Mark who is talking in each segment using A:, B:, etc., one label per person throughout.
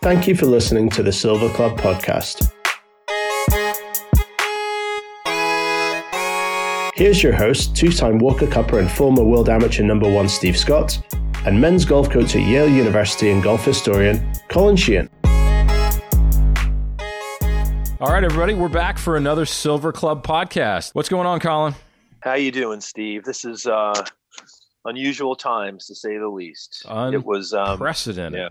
A: Thank you for listening to the Silver Club podcast. Here's your host, two time Walker Cupper and former world amateur number one Steve Scott, and men's golf coach at Yale University and golf historian, Colin Sheehan.
B: All right, everybody, we're back for another Silver Club podcast. What's going on, Colin?
C: How you doing, Steve? This is uh, unusual times, to say the least.
B: it was um, unprecedented.
C: Yeah,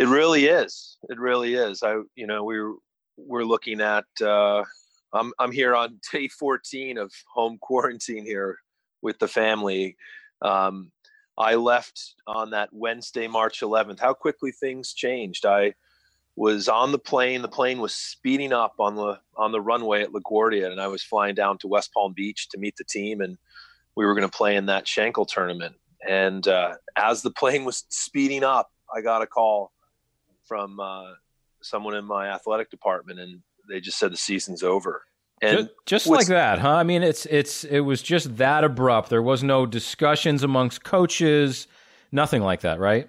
C: it really is. It really is. I, you know, we're we're looking at. Uh, I'm I'm here on day 14 of home quarantine here with the family. Um, I left on that Wednesday, March 11th. How quickly things changed. I was on the plane. The plane was speeding up on the on the runway at LaGuardia, and I was flying down to West Palm Beach to meet the team, and we were going to play in that Schenkel tournament. And uh, as the plane was speeding up, I got a call from uh, someone in my athletic department, and they just said the season's over.
B: And just, just like that, huh? I mean, it's it's it was just that abrupt. There was no discussions amongst coaches, nothing like that, right?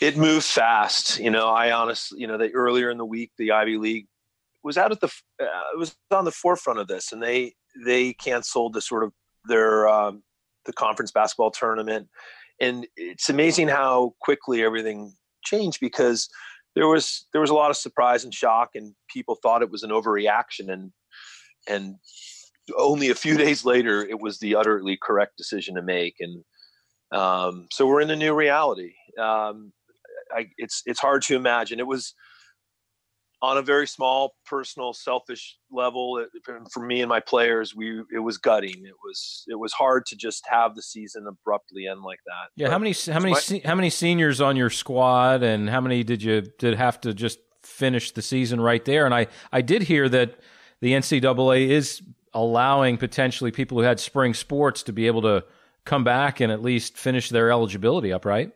C: It moved fast. You know, I honestly, you know, they earlier in the week, the Ivy League was out at the uh, it was on the forefront of this, and they they canceled the sort of their um, the conference basketball tournament, and it's amazing how quickly everything changed because there was there was a lot of surprise and shock, and people thought it was an overreaction, and and only a few days later it was the utterly correct decision to make. And um, so we're in a new reality. Um, I, it's it's hard to imagine. It was on a very small personal selfish level it, for me and my players we it was gutting. It was it was hard to just have the season abruptly end like that.
B: Yeah but how many how many my, how many seniors on your squad and how many did you did have to just finish the season right there? And i i did hear that the NCAA is allowing potentially people who had spring sports to be able to come back and at least finish their eligibility up, right?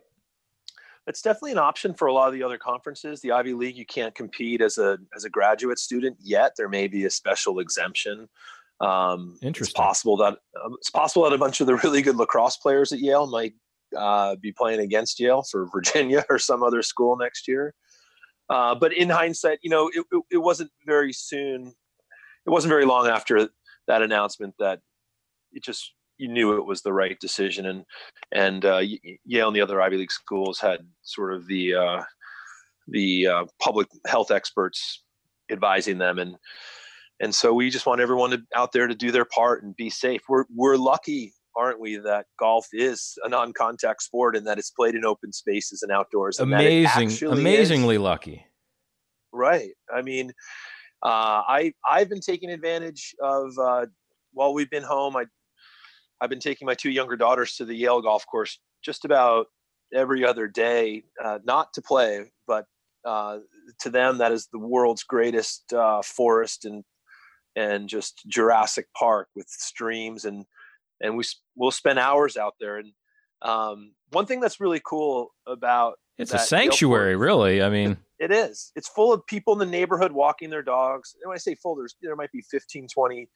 C: It's definitely an option for a lot of the other conferences. The Ivy League, you can't compete as a as a graduate student yet. There may be a special exemption.
B: Um, Interesting.
C: It's possible that um, it's possible that a bunch of the really good lacrosse players at Yale might uh, be playing against Yale for Virginia or some other school next year. Uh, but in hindsight, you know, it, it, it wasn't very soon it wasn't very long after that announcement that it just you knew it was the right decision and and uh, Yale and the other Ivy League schools had sort of the uh, the uh, public health experts advising them and and so we just want everyone to, out there to do their part and be safe. We're we're lucky, aren't we, that golf is a non-contact sport and that it's played in open spaces and outdoors.
B: And Amazing, amazingly is. lucky.
C: Right. I mean, uh, I I've been taking advantage of uh, while we've been home. I I've been taking my two younger daughters to the Yale golf course just about every other day, uh, not to play, but uh, to them that is the world's greatest uh, forest and and just Jurassic Park with streams and and we we'll spend hours out there. And um, one thing that's really cool about
B: it's a sanctuary, really. I mean,
C: it is. It's full of people in the neighborhood walking their dogs. And when I say full, there's there might be 15, 20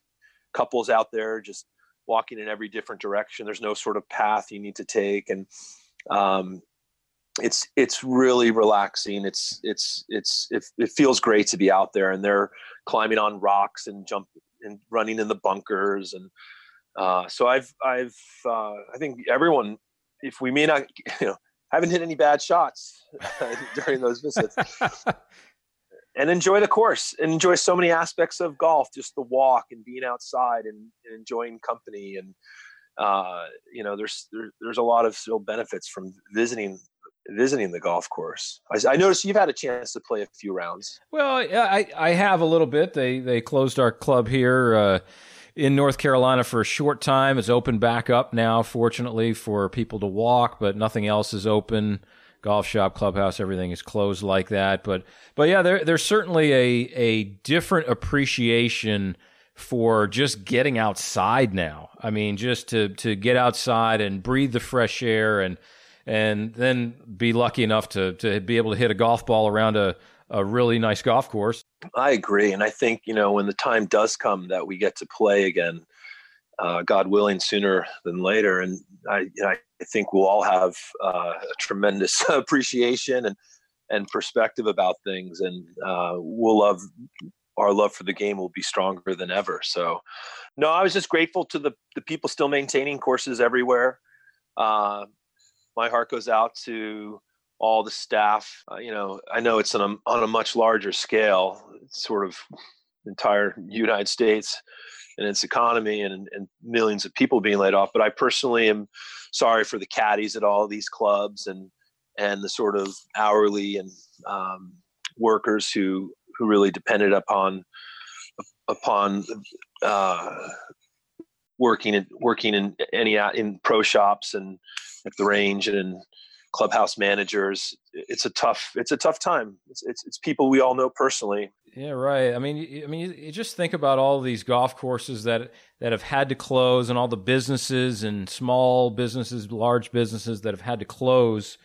C: couples out there just walking in every different direction. There's no sort of path you need to take, and um, it's it's really relaxing. It's it's it's it, it feels great to be out there, and they're climbing on rocks and jumping and running in the bunkers, and uh, so I've I've uh, I think everyone, if we may not, you know haven't hit any bad shots during those visits. and enjoy the course and enjoy so many aspects of golf, just the walk and being outside and, and enjoying company. And, uh, you know, there's, there, there's a lot of still benefits from visiting visiting the golf course. I, I, noticed you've had a chance to play a few rounds.
B: Well, I, I have a little bit. They they closed our club here uh, in North Carolina for a short time. It's open back up now, fortunately, for people to walk, but nothing else is open. Golf shop, clubhouse, everything is closed like that. But but yeah, there, there's certainly a a different appreciation for just getting outside now. I mean, just to to get outside and breathe the fresh air and and then be lucky enough to to be able to hit a golf ball around a a really nice golf course.
C: I agree, and I think you know when the time does come that we get to play again, uh, God willing, sooner than later. And I, I think we'll all have uh, a tremendous appreciation and and perspective about things, and uh, we'll love our love for the game will be stronger than ever. So, no, I was just grateful to the the people still maintaining courses everywhere. Uh, my heart goes out to all the staff. Uh, you know, I know it's on a, on a much larger scale, sort of entire United States and its economy and, and millions of people being laid off. But I personally am sorry for the caddies at all these clubs and and the sort of hourly and um, workers who who really depended upon upon uh, working in working in any in pro shops and at the range and in clubhouse managers. It's a tough it's a tough time. It's it's, it's people we all know personally.
B: Yeah, right. I mean, I mean, you just think about all these golf courses that that have had to close, and all the businesses and small businesses, large businesses that have had to close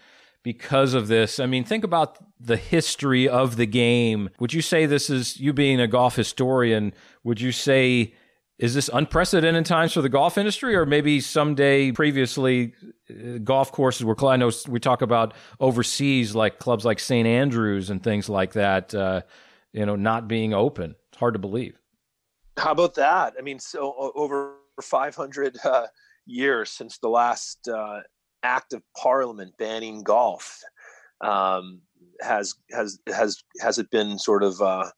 B: because of this. I mean, think about the history of the game. Would you say this is you being a golf historian? Would you say is this unprecedented times for the golf industry, or maybe someday previously uh, golf courses were? I know we talk about overseas, like clubs like St Andrews and things like that. Uh, you know, not being open. It's hard to believe.
C: How about that? I mean, so over 500 uh, years since the last uh, act of Parliament banning golf, um, has has has has it been sort of uh,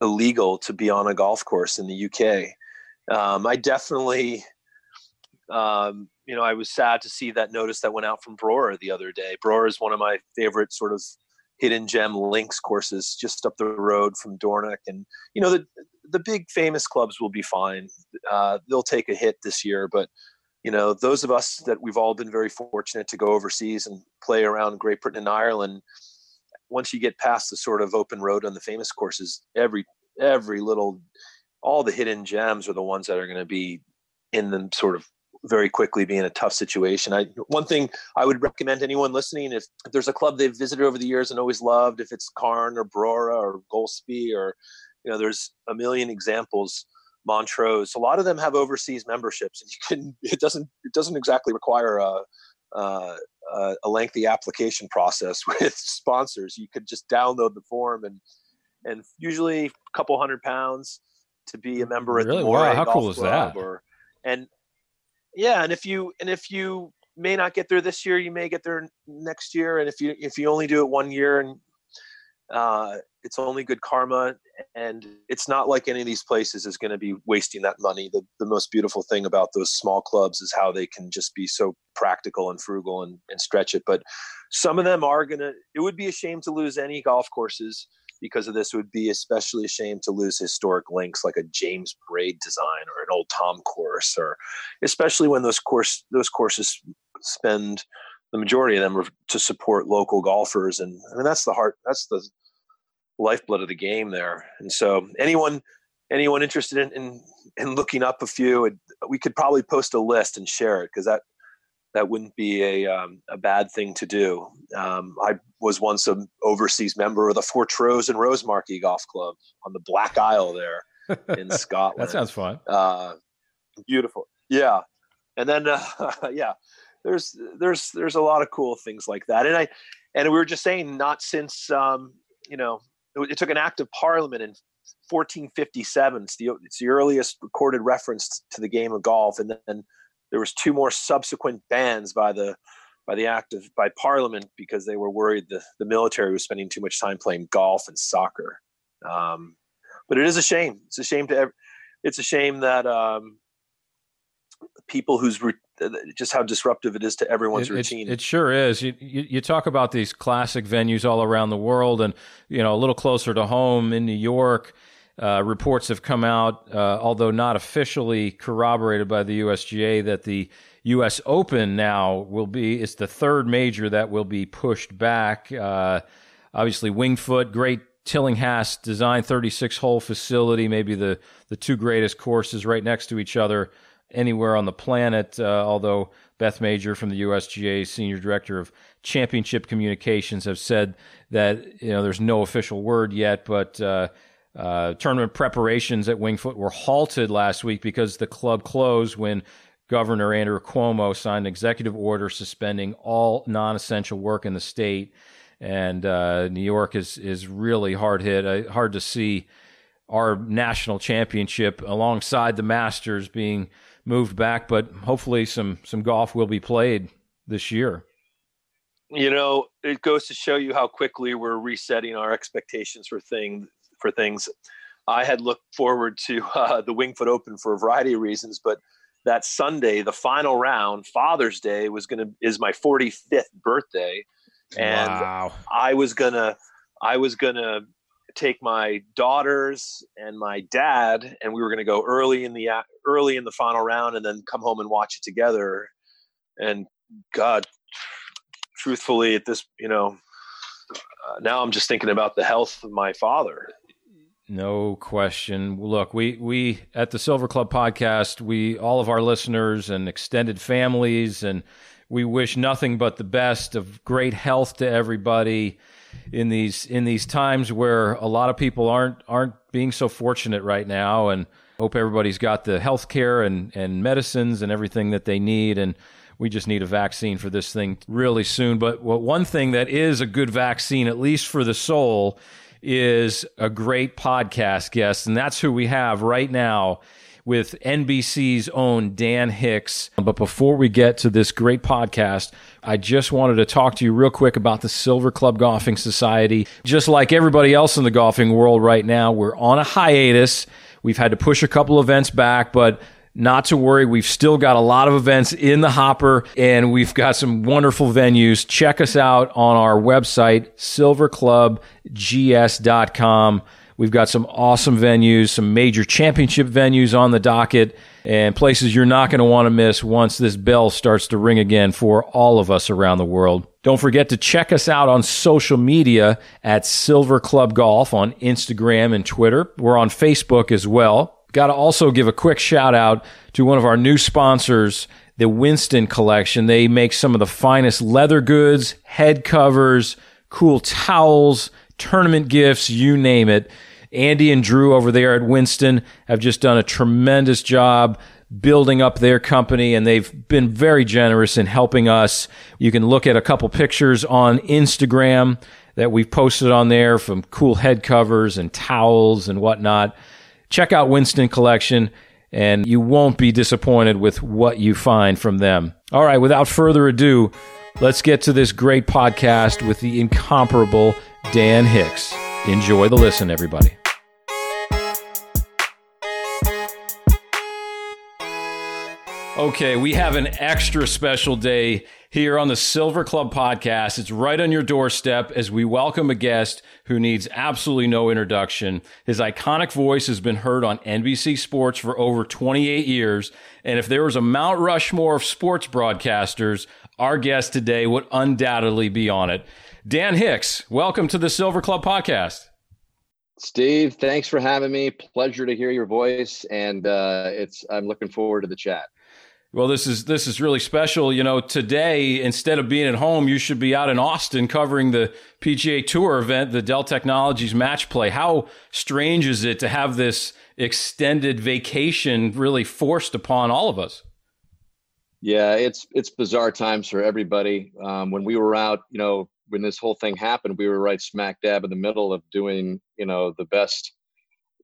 C: illegal to be on a golf course in the UK? Um, I definitely, um, you know, I was sad to see that notice that went out from Brora the other day. Brora is one of my favorite sort of hidden gem links courses just up the road from Dornoch, and you know the the big famous clubs will be fine. Uh, they'll take a hit this year, but you know those of us that we've all been very fortunate to go overseas and play around Great Britain and Ireland. Once you get past the sort of open road on the famous courses, every every little all the hidden gems are the ones that are going to be in them sort of very quickly be in a tough situation. I one thing I would recommend anyone listening if, if there's a club they've visited over the years and always loved, if it's Carn or Brora or Golspie or you know, there's a million examples. Montrose, a lot of them have overseas memberships, and you can. It doesn't. It doesn't exactly require a uh, a lengthy application process with sponsors. You could just download the form and and usually a couple hundred pounds to be a member at
B: really?
C: the Moray
B: wow, how
C: Golf
B: cool is
C: Club
B: that?
C: or and yeah and if you and if you may not get there this year you may get there next year and if you if you only do it one year and uh, it's only good karma and it's not like any of these places is going to be wasting that money the, the most beautiful thing about those small clubs is how they can just be so practical and frugal and, and stretch it but some of them are going to it would be a shame to lose any golf courses because of this. Would be especially a shame to lose historic links like a James Braid design or an old Tom course, or especially when those course those courses spend the majority of them to support local golfers, and I mean that's the heart, that's the lifeblood of the game there. And so anyone anyone interested in in, in looking up a few, we could probably post a list and share it because that that wouldn't be a um, a bad thing to do. Um, I was once an overseas member of the Fortrose and Rosemarkie Golf Club on the Black Isle there in Scotland.
B: that sounds fun.
C: Uh, beautiful, yeah. And then, uh, yeah, there's there's there's a lot of cool things like that. And I and we were just saying, not since um, you know, it, it took an act of Parliament in 1457. It's the it's the earliest recorded reference to the game of golf, and then there was two more subsequent bans by the by the act of by parliament because they were worried the, the military was spending too much time playing golf and soccer. Um, but it is a shame. It's a shame to ev- it's a shame that um, people who's re- just how disruptive it is to everyone's
B: it,
C: routine.
B: it, it, sure is. You, you, you talk about these classic venues all around the world and you know a little closer to home in new york uh, reports have come out, uh, although not officially corroborated by the USGA, that the U.S. Open now will be it's the third major that will be pushed back. Uh, obviously, Winged Foot, great Tillinghast design 36 hole facility, maybe the the two greatest courses right next to each other anywhere on the planet. Uh, although Beth Major from the USGA, senior director of championship communications, have said that you know there's no official word yet, but uh, tournament preparations at Winged Foot were halted last week because the club closed when Governor Andrew Cuomo signed an executive order suspending all non-essential work in the state. And uh, New York is is really hard hit. Uh, hard to see our national championship alongside the Masters being moved back, but hopefully some some golf will be played this year.
C: You know, it goes to show you how quickly we're resetting our expectations for things for things. I had looked forward to uh, the Winged Foot Open for a variety of reasons, but that Sunday, the final round, Father's Day, was gonna is my 45th birthday, and wow. I was gonna I was gonna take my daughters and my dad, and we were gonna go early in the early in the final round, and then come home and watch it together. And God, truthfully, at this, you know, uh, now I'm just thinking about the health of my father.
B: No question. Look, we we at the Silver Club podcast, we all of our listeners and extended families and we wish nothing but the best of great health to everybody in these in these times where a lot of people aren't aren't being so fortunate right now and hope everybody's got the health care and, and medicines and everything that they need and we just need a vaccine for this thing really soon. But one thing that is a good vaccine, at least for the soul, is a great podcast guest, and that's who we have right now with NBC's own Dan Hicks. But before we get to this great podcast, I just wanted to talk to you real quick about the Silver Club Golfing Society. Just like everybody else in the golfing world right now, we're on a hiatus. We've had to push a couple events back, but not to worry. We've still got a lot of events in the hopper and we've got some wonderful venues. Check us out on our website, silverclubgs.com. We've got some awesome venues, some major championship venues on the docket, and places you're not going to want to miss once this bell starts to ring again for all of us around the world. Don't forget to check us out on social media at Silver Club Golf on Instagram and Twitter. We're on Facebook as well. Got to also give a quick shout out to one of our new sponsors, the Winston Collection. They make some of the finest leather goods, head covers, cool towels, tournament gifts, you name it. Andy and Drew over there at Winston have just done a tremendous job building up their company and they've been very generous in helping us. You can look at a couple pictures on Instagram that we've posted on there from cool head covers and towels and whatnot. Check out Winston Collection and you won't be disappointed with what you find from them. All right, without further ado, let's get to this great podcast with the incomparable Dan Hicks. Enjoy the listen, everybody. Okay, we have an extra special day here on the Silver Club podcast. It's right on your doorstep as we welcome a guest who needs absolutely no introduction. His iconic voice has been heard on NBC Sports for over 28 years. And if there was a Mount Rushmore of sports broadcasters, our guest today would undoubtedly be on it. Dan Hicks, welcome to the Silver Club podcast.
D: Steve, thanks for having me. Pleasure to hear your voice, and uh, it's I'm looking forward to the chat.
B: Well, this is this is really special. You know, today instead of being at home, you should be out in Austin covering the PGA Tour event, the Dell Technologies Match Play. How strange is it to have this extended vacation really forced upon all of us?
D: Yeah, it's it's bizarre times for everybody. Um, when we were out, you know, when this whole thing happened, we were right smack dab in the middle of doing, you know, the best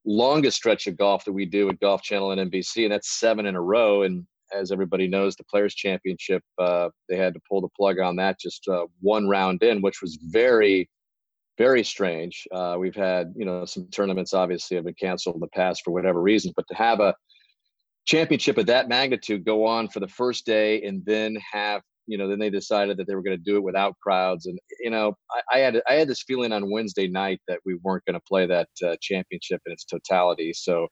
D: longest stretch of golf that we do at Golf Channel and NBC, and that's seven in a row. And as everybody knows, the Players Championship, uh, they had to pull the plug on that just uh, one round in, which was very, very strange. Uh, we've had, you know, some tournaments obviously have been canceled in the past for whatever reasons, but to have a championship of that magnitude go on for the first day and then have, you know, then they decided that they were going to do it without crowds, and you know, I, I, had I had this feeling on Wednesday night that we weren't going to play that uh, championship in its totality, so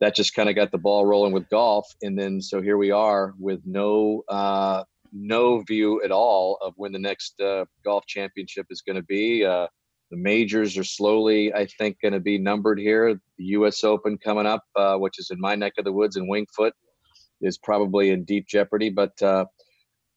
D: that just kind of got the ball rolling with golf. And then so here we are with no uh, no view at all of when the next uh, golf championship is going to be. Uh, the majors are slowly, I think, going to be numbered here. The U.S. Open coming up, uh, which is in my neck of the woods, and Winged Foot, is probably in deep jeopardy. But uh,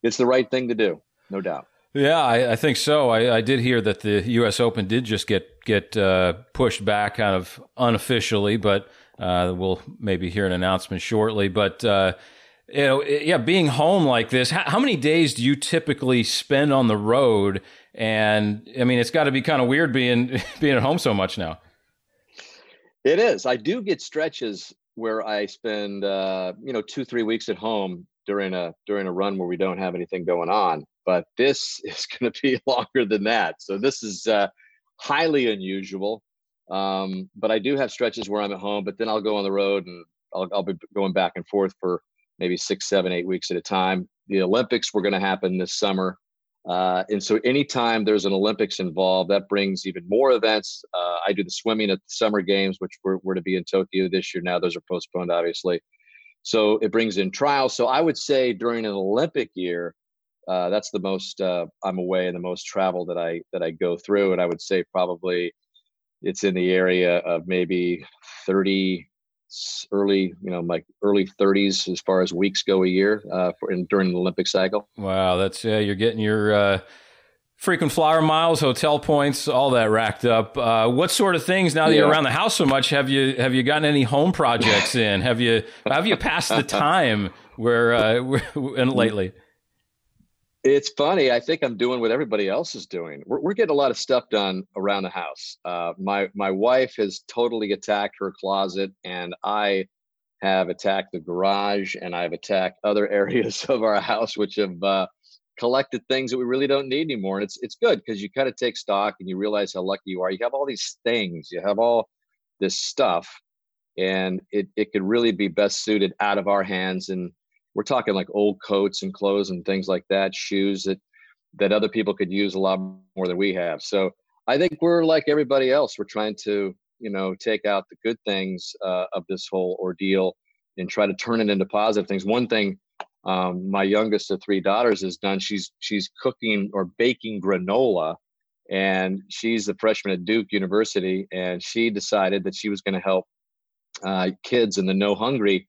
D: it's the right thing to do, no doubt.
B: Yeah, I, I think so. I, I, did hear that the U.S. Open did just get get uh, pushed back kind of unofficially, but uh, we'll maybe hear an announcement shortly. But uh, you know, yeah, being home like this, how, how, many days do you typically spend on the road? And I mean, it's got to be kind of weird being being at home so much now.
D: It is. I do get stretches where I spend, uh, you know, two three weeks at home during a during a run where we don't have anything going on. But this is going to be longer than that. So this is uh, highly unusual. Um, but I do have stretches where I'm at home, but then I'll go on the road and I'll, I'll be going back and forth for maybe six, seven, eight weeks at a time. The Olympics were going to happen this summer. Uh, and so anytime there's an Olympics involved, that brings even more events. Uh, I do the swimming at the summer games, which were, were to be in Tokyo this year. Now those are postponed, obviously. So it brings in trials. So I would say during an Olympic year, uh, that's the most uh, I'm away and the most travel that I that I go through. And I would say probably it's in the area of maybe 30 early, you know, like early 30s as far as weeks go a year uh, for in, during the Olympic cycle.
B: Wow, that's yeah, you're getting your uh, frequent flyer miles, hotel points, all that racked up. Uh, what sort of things now that yeah. you're around the house so much have you have you gotten any home projects in? Have you have you passed the time where uh, and lately?
D: It's funny. I think I'm doing what everybody else is doing. We're, we're getting a lot of stuff done around the house. Uh, my my wife has totally attacked her closet, and I have attacked the garage, and I've attacked other areas of our house, which have uh, collected things that we really don't need anymore. And it's it's good because you kind of take stock and you realize how lucky you are. You have all these things. You have all this stuff, and it it could really be best suited out of our hands and we're talking like old coats and clothes and things like that, shoes that that other people could use a lot more than we have. So I think we're like everybody else. We're trying to you know take out the good things uh, of this whole ordeal and try to turn it into positive things. One thing um, my youngest of three daughters has done she's she's cooking or baking granola and she's a freshman at duke university and she decided that she was going to help uh, kids in the no hungry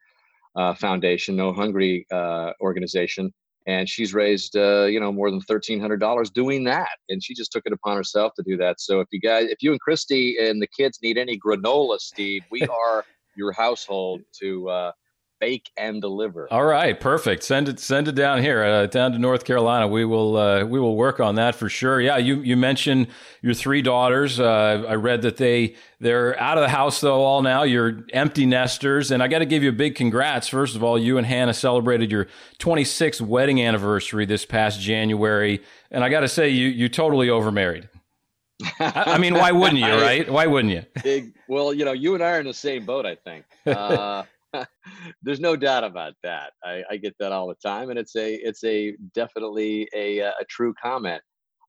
D: uh, Foundation, No Hungry uh, organization, and she's raised uh, you know more than thirteen hundred dollars doing that, and she just took it upon herself to do that. So if you guys, if you and Kristi and the kids need any granola, Steve, we are your household to uh, bake and deliver.
B: All right, perfect. Send it send it down here, uh, down to North Carolina. We will uh, we will work on that for sure. Yeah, you you mentioned your three daughters. Uh, I read that they they're out of the house though all now. You're empty nesters, and I got to give you a big congrats. First of all, you and Hannah celebrated your 26th wedding anniversary this past January, and I got to say you you totally overmarried. I mean, why wouldn't you, right? Why wouldn't you?
D: Well, you know, you and I are in the same boat, I think. Uh, There's no doubt about that. I, I, get that all the time, and it's a it's a definitely a uh, a true comment.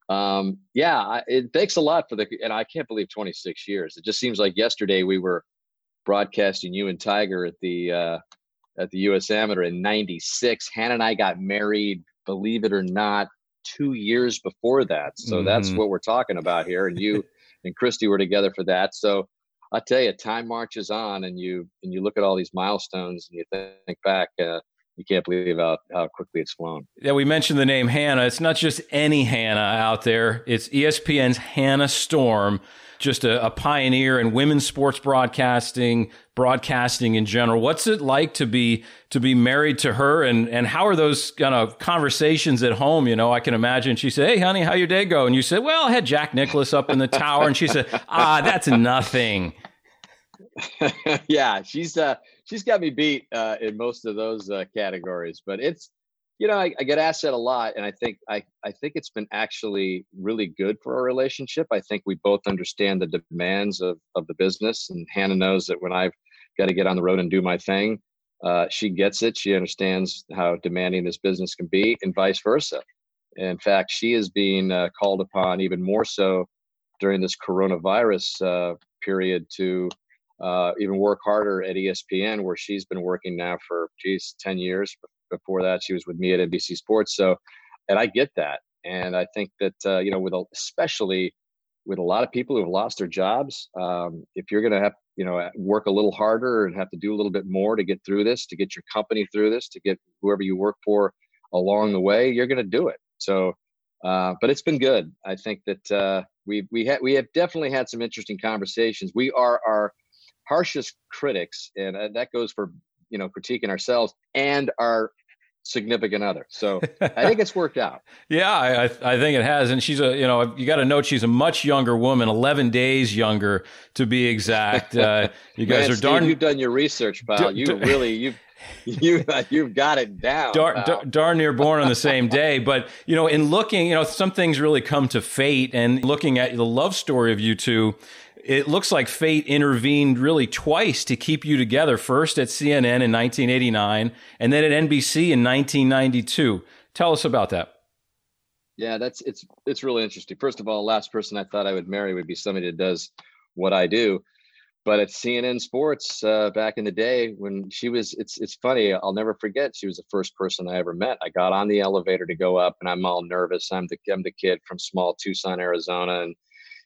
D: Um, yeah, I, it thanks a lot for the and I can't believe 26 years. It just seems like yesterday we were broadcasting you and Tiger at the uh, at the U.S. Amateur in '96. Hannah and I got married, believe it or not, two years before that. So mm-hmm. that's what we're talking about here. And you and Kristi were together for that. So I tell you, time marches on, and you and you look at all these milestones, and you think back. Uh, you can't believe how, how quickly it's flown.
B: Yeah, we mentioned the name Hannah. It's not just any Hannah out there. It's ESPN's Hannah Storm just a, a, pioneer in women's sports broadcasting, broadcasting in general. What's it like to be to be married to her, and and how are those kind of conversations at home? You know, I can imagine she said, "Hey, honey, how your day go?" And you said, "Well, I had Jack Nicklaus up in the tower," and she said, "Ah, that's nothing."
D: yeah, she's uh, she's got me beat uh, in most of those uh, categories, but it's you know, I, I, get asked that a lot, and I think I, I think it's been actually really good for our relationship. I think we both understand the demands of of the business, and Hannah knows that when I've got to get on the road and do my thing, uh, she gets it. She understands how demanding this business can be, and vice versa. In fact, she is being uh, called upon even more so during this coronavirus uh, period to uh, even work harder at ESPN, where she's been working now for geez, ten years before that she was with me at NBC Sports. So, and I get that, and I think that uh, you know, with a, especially with a lot of people who have lost their jobs, um, if you're going to have you know work a little harder and have to do a little bit more to get through this, to get your company through this, to get whoever you work for along the way, you're going to do it. So. Uh, but it's been good. I think that uh, we we ha- we have definitely had some interesting conversations. We are our harshest critics, and uh, that goes for you know critiquing ourselves and our significant other. So I think it's worked out.
B: yeah, I, I think it has. And she's a, you know, you got to note she's a much younger woman, 11 days younger to be exact. Uh, you guys
D: Man,
B: are
D: Steve,
B: darn.
D: You've done your research, pal.
B: D-
D: you
B: d-
D: really, you've, you, you've got it down.
B: Dar,
D: pal.
B: darn near born on the same day. But, you know, in looking, you know, some things really come to fate and looking at the love story of you two, it looks like fate intervened really twice to keep you together. First at CNN in 1989 and then at NBC in 1992. Tell us about that.
D: Yeah, that's it's it's really interesting. First of all, last person I thought I would marry would be somebody that does what I do. But at CNN Sports uh, back in the day when she was, it's it's funny. I'll never forget. She was the first person I ever met. I got on the elevator to go up, and I'm all nervous. I'm the I'm the kid from small Tucson, Arizona, and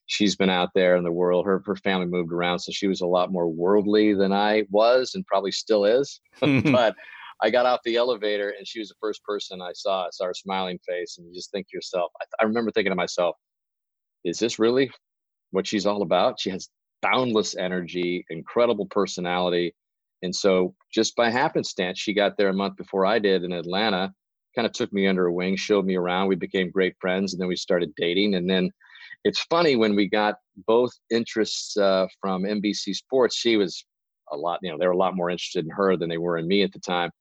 D: she's been out there in the world. Her her family moved around, so she was a lot more worldly than I was, and probably still is. Mm-hmm. but I got off the elevator, and she was the first person I saw. I saw her smiling face, and you just think to yourself. I, I remember thinking to myself, "Is this really what she's all about?" She has boundless energy, incredible personality, and so just by happenstance, she got there a month before I did in Atlanta. Kind of took me under her wing, showed me around. We became great friends, and then we started dating, and then it's funny when we got both interests uh, from NBC Sports. She was a lot, you know, they were a lot more interested in her than they were in me at the time,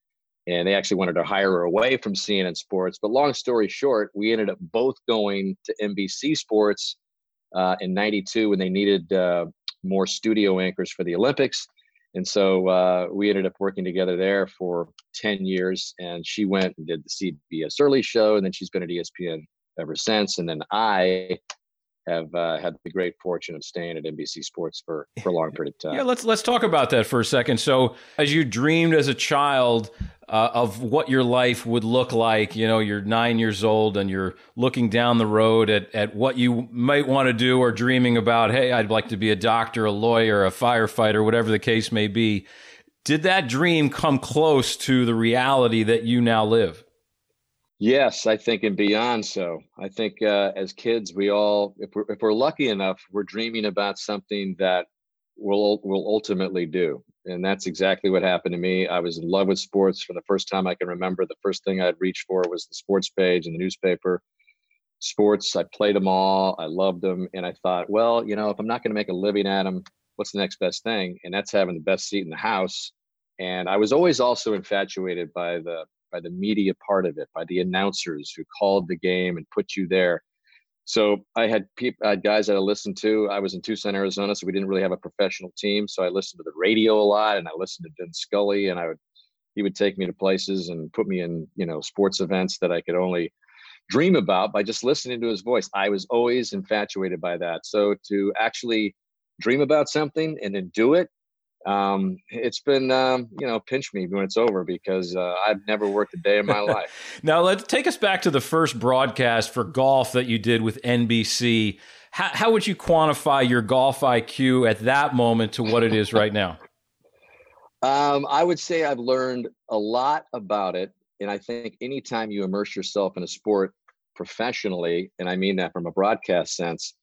D: and they actually wanted to hire her away from CNN Sports. But long story short, we ended up both going to NBC Sports uh, in '92 when they needed uh, more studio anchors for the Olympics. And so uh, we ended up working together there for 10 years. And she went and did the CBS Early Show, and then she's been at ESPN ever since. And then I have uh, had the great fortune of staying at NBC Sports for, for a long period of time.
B: Yeah, let's let's talk about that for a second. So, as you dreamed as a child uh, of what your life would look like, you know, you're nine years old and you're looking down the road at at what you might want to do, or dreaming about, hey, I'd like to be a doctor, a lawyer, a firefighter, whatever the case may be. Did that dream come close to the reality that you now live?
D: Yes, I think and beyond so. I think uh, as kids, we all, if we're if we're lucky enough, we're dreaming about something that we'll we'll ultimately do, and that's exactly what happened to me. I was in love with sports from the first time I can remember. The first thing I'd reach for was the sports page in the newspaper. Sports, I played them all. I loved them, and I thought, well, you know, if I'm not going to make a living at them, what's the next best thing? And that's having the best seat in the house. And I was always also infatuated by the by the media part of it, by the announcers who called the game and put you there. So I had people, I uh, had guys that I listened to. I was in Tucson, Arizona, so we didn't really have a professional team. So I listened to the radio a lot, and I listened to Vin Scully, and I would he would take me to places and put me in you know sports events that I could only dream about by just listening to his voice. I was always infatuated by that. So to actually dream about something and then do it um, it's been um, you know pinch me when it's over because uh, I've never worked a day in my life.
B: now let's take us back to the first broadcast for golf that you did with NBC. How, how would you quantify your golf IQ at that moment to what it is right now?
D: Um, I would say I've learned a lot about it, and I think anytime you immerse yourself in a sport professionally, and I mean that from a broadcast sense,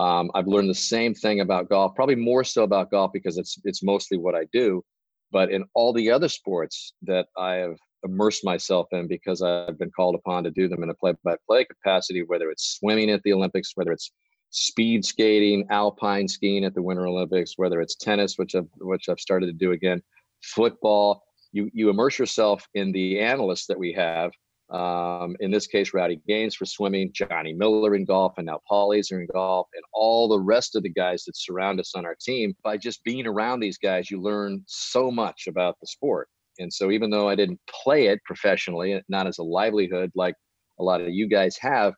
D: um, I've learned the same thing about golf, probably more so about golf because it's it's mostly what I do. But in all the other sports that I have immersed myself in because I've been called upon to do them in a play-by-play capacity, whether it's swimming at the Olympics, whether it's speed skating, alpine skiing at the Winter Olympics, whether it's tennis, which I've which I've started to do again, football. You you immerse yourself in the analysts that we have um, in this case, Rowdy Gaines for swimming, Johnny Miller in golf, and now Paul Azinger in golf, and all the rest of the guys that surround us on our team. By just being around these guys, you learn so much about the sport. And so, even though I didn't play it professionally, not as a livelihood like a lot of you guys have,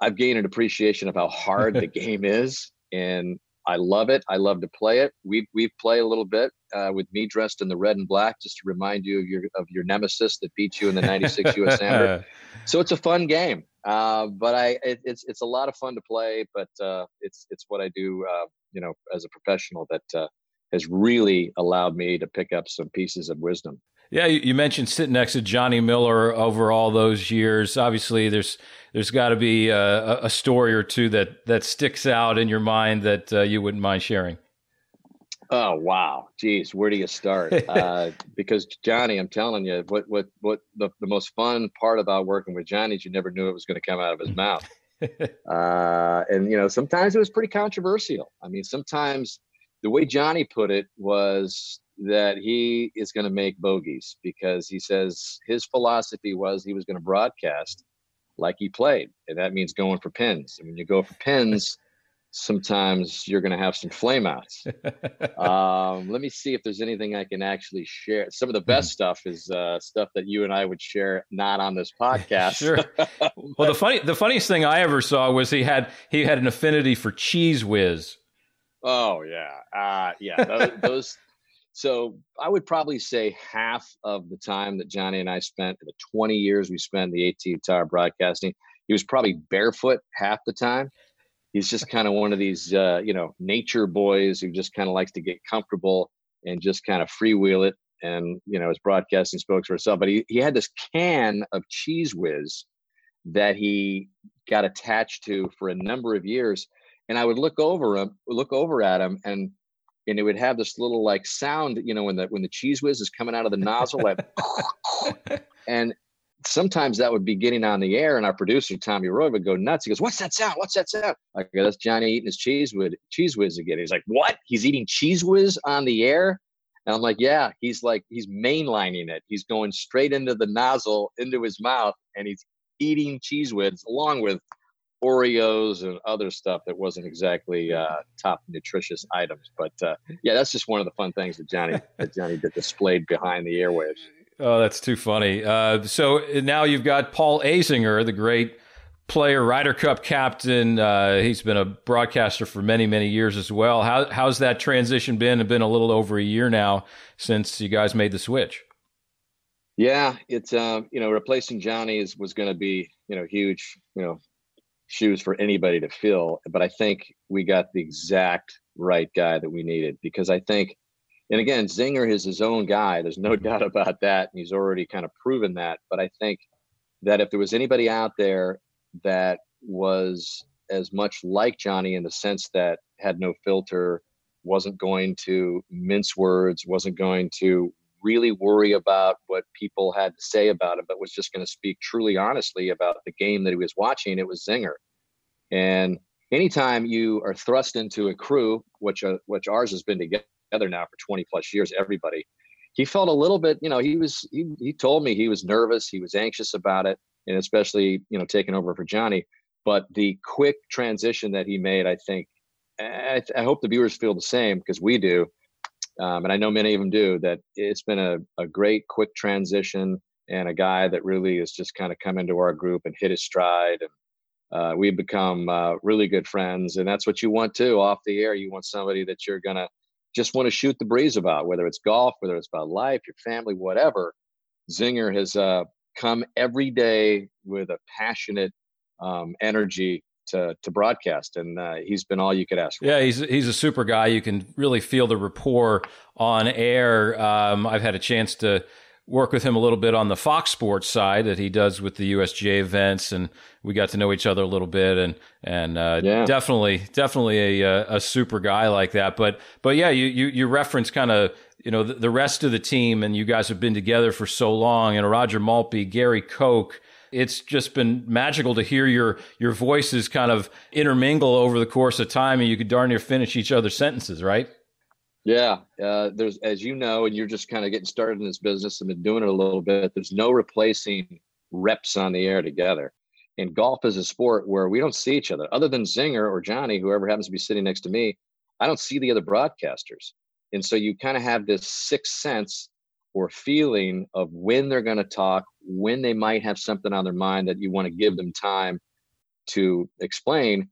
D: I've gained an appreciation of how hard the game is. And I love it. I love to play it. We we play a little bit uh, with me dressed in the red and black, just to remind you of your of your nemesis that beat you in the '96 U.S. Amateur. So it's a fun game, uh, but I it, it's it's a lot of fun to play. But uh, it's it's what I do, uh, you know, as a professional that uh, has really allowed me to pick up some pieces of wisdom.
B: Yeah, you mentioned sitting next to Johnny Miller over all those years. Obviously, there's there's got to be a, a, story or two that that sticks out in your mind that uh, you wouldn't mind sharing.
D: Oh wow, geez, where do you start? uh, because Johnny, I'm telling you, what what what the, the most fun part about working with Johnny is you never knew it was going to come out of his mouth. uh, and you know, sometimes it was pretty controversial. I mean, sometimes the way Johnny put it was that he is going to make bogeys because he says his philosophy was he was going to broadcast like he played, and that means going for pins. And when you go for pins, sometimes you're going to have some flameouts. um, let me see if there's anything I can actually share. Some of the best stuff is uh, stuff that you and I would share, not on this podcast.
B: sure. well, the funny, the funniest thing I ever saw was he had he had an affinity for Cheez Whiz.
D: Oh yeah, uh, yeah. Those, those so I would probably say half of the time that Johnny and I spent, the 20 years we spent the AT Tower broadcasting, he was probably barefoot half the time. He's just kind of one of these, uh, you know, nature boys who just kind of likes to get comfortable and just kind of freewheel it. And, you know, his broadcasting spoke for itself. But he, he had this can of Cheez Whiz that he got attached to for a number of years. And I would look over him, look over at him, and and it would have this little like sound, you know, when the when the Cheez Whiz is coming out of the nozzle, like, and sometimes that would be getting on the air, and our producer Tommy Roy would go nuts. He goes, "What's that sound? What's that sound?" I go, "That's Johnny eating his Cheez Whiz, Cheez Whiz again." He's like, "What? He's eating Cheez Whiz on the air?" And I'm like, "Yeah." He's like, he's mainlining it. He's going straight into the nozzle, into his mouth, and he's eating Cheez Whiz along with Oreos and other stuff that wasn't exactly uh, top nutritious items. But uh, yeah, that's just one of the fun things that Johnny that Johnny did displayed behind the airwaves.
B: Oh, that's too funny. Uh, so now you've got Paul Azinger, the great player, Ryder Cup captain. Uh, he's been a broadcaster for many, many years as well. How, how's that transition been? It's been a little over a year now since you guys made the switch.
D: Yeah, it's uh, you know replacing Johnny is was going to be you know huge you know shoes for anybody to fill. But I think we got the exact right guy that we needed because I think, and again, Zinger is his own guy. There's no doubt about that. And he's already kind of proven that. But I think that if there was anybody out there that was as much like Johnny in the sense that had no filter, wasn't going to mince words, wasn't going to really worry about what people had to say about him, but was just going to speak truly honestly about the game that he was watching, it was Zinger. And anytime you are thrust into a crew, which uh, which ours has been together now for 20 plus years, everybody, he felt a little bit, you know, he was he he told me he was nervous, he was anxious about it, and especially you know taking over for Johnny. But the quick transition that he made, I think, I, I hope the viewers feel the same because we do um, and I know many of them do, that it's been a, a great quick transition and a guy that really has just kind of come into our group and hit his stride. And uh, we've become uh, really good friends. And that's what you want too off the air. You want somebody that you're going to just want to shoot the breeze about, whether it's golf, whether it's about life, your family, whatever. Zinger has uh, come every day with a passionate um, energy to to broadcast, and uh, he's been all you could ask for.
B: Yeah, he's he's a super guy. You can really feel the rapport on air. Um, I've had a chance to work with him a little bit on the Fox Sports side that he does with the USGA events, and we got to know each other a little bit, and and uh, yeah. definitely definitely a, a super guy like that. But but yeah, you you, you reference kind of you know the, the, rest of the team, and you guys have been together for so long, and Roger Maltbie, Gary Koch it's just been magical to hear your your voices kind of intermingle over the course of time, and you could darn near finish each other's sentences, right?
D: Yeah, uh, there's as you know, and you're just kind of getting started in this business and been doing it a little bit. There's no replacing reps on the air together. And golf is a sport where we don't see each other, other than Zinger or Johnny, whoever happens to be sitting next to me. I don't see the other broadcasters, and so you kind of have this sixth sense or feeling of when they're going to talk, when they might have something on their mind that you want to give them time to explain.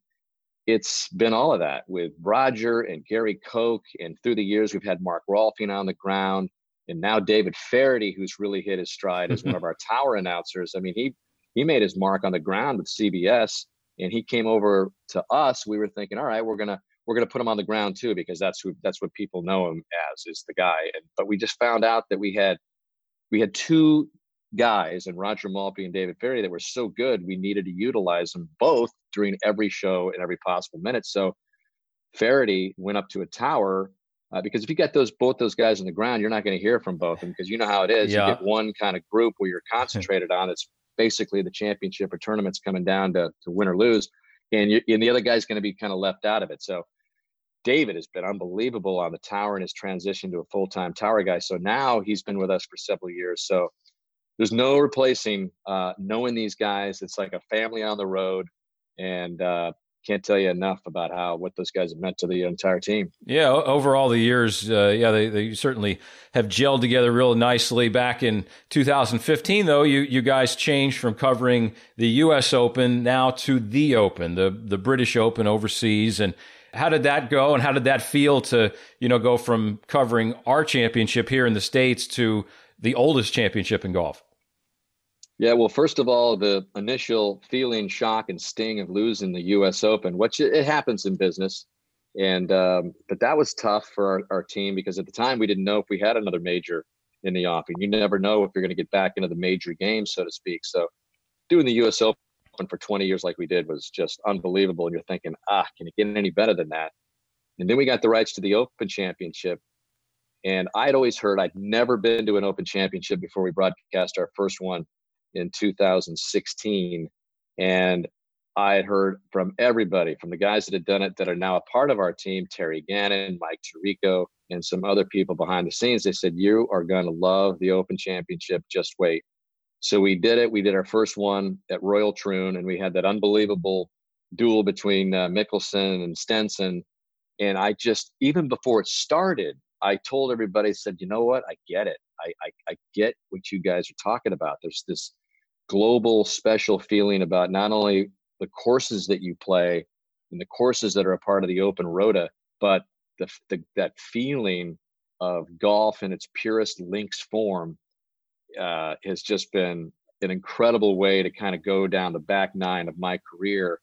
D: It's been all of that with Roger and Gary Koch. And through the years, we've had Mark Rolfing on the ground. And now David Feherty, who's really hit his stride as one of our tower announcers. I mean, he he made his mark on the ground with CBS and he came over to us. We were thinking, all right, we're gonna we're going to put him on the ground too because that's who that's what people know him as is the guy. And, but we just found out that we had we had two guys and Roger Maltbie and David Feherty that were so good we needed to utilize them both during every show and every possible minute. So Feherty went up to a tower uh, because if you get those both those guys on the ground, you're not going to hear from both of them because you know how it is. Yeah. You get one kind of group where you're concentrated on. It's basically the championship or tournaments coming down to, to win or lose, and, you, and the other guy's going to be kind of left out of it. So David has been unbelievable on the tower and his transition to a full time tower guy. So now he's been with us for several years. So there's no replacing uh, knowing these guys. It's like a family on the road, and uh, can't tell you enough about how what those guys have meant to the entire team.
B: Yeah, over all the years, uh, yeah, they, they certainly have gelled together real nicely. Back in 2015, though, you you guys changed from covering the U.S. Open now to the Open, the the British Open overseas, and how did that go, and how did that feel to you know go from covering our championship here in the states to the oldest championship in golf?
D: Yeah, well, first of all, the initial feeling, shock, and sting of losing the U.S. Open, which it happens in business, and um, but that was tough for our, our team because at the time we didn't know if we had another major in the offing. You never know if you're going to get back into the major game, so to speak. So doing the U.S. Open for 20 years like we did was just unbelievable, and you're thinking, ah, can it get any better than that? And then we got the rights to the Open Championship, and I'd always heard I'd never been to an Open Championship before we broadcast our first one in 2016. And I had heard from everybody, from the guys that had done it that are now a part of our team, Terry Gannon, Mike Tirico, and some other people behind the scenes. They said, You are going to love the Open Championship. Just wait. So we did it. We did our first one at Royal Troon, and we had that unbelievable duel between uh, Mickelson and Stenson. And I just, even before it started, I told everybody, I said, you know what? I get it. I, I, I get what you guys are talking about. There's this global special feeling about not only the courses that you play and the courses that are a part of the open rota, but the, the that feeling of golf in its purest links form uh, has just been an incredible way to kind of go down the back nine of my career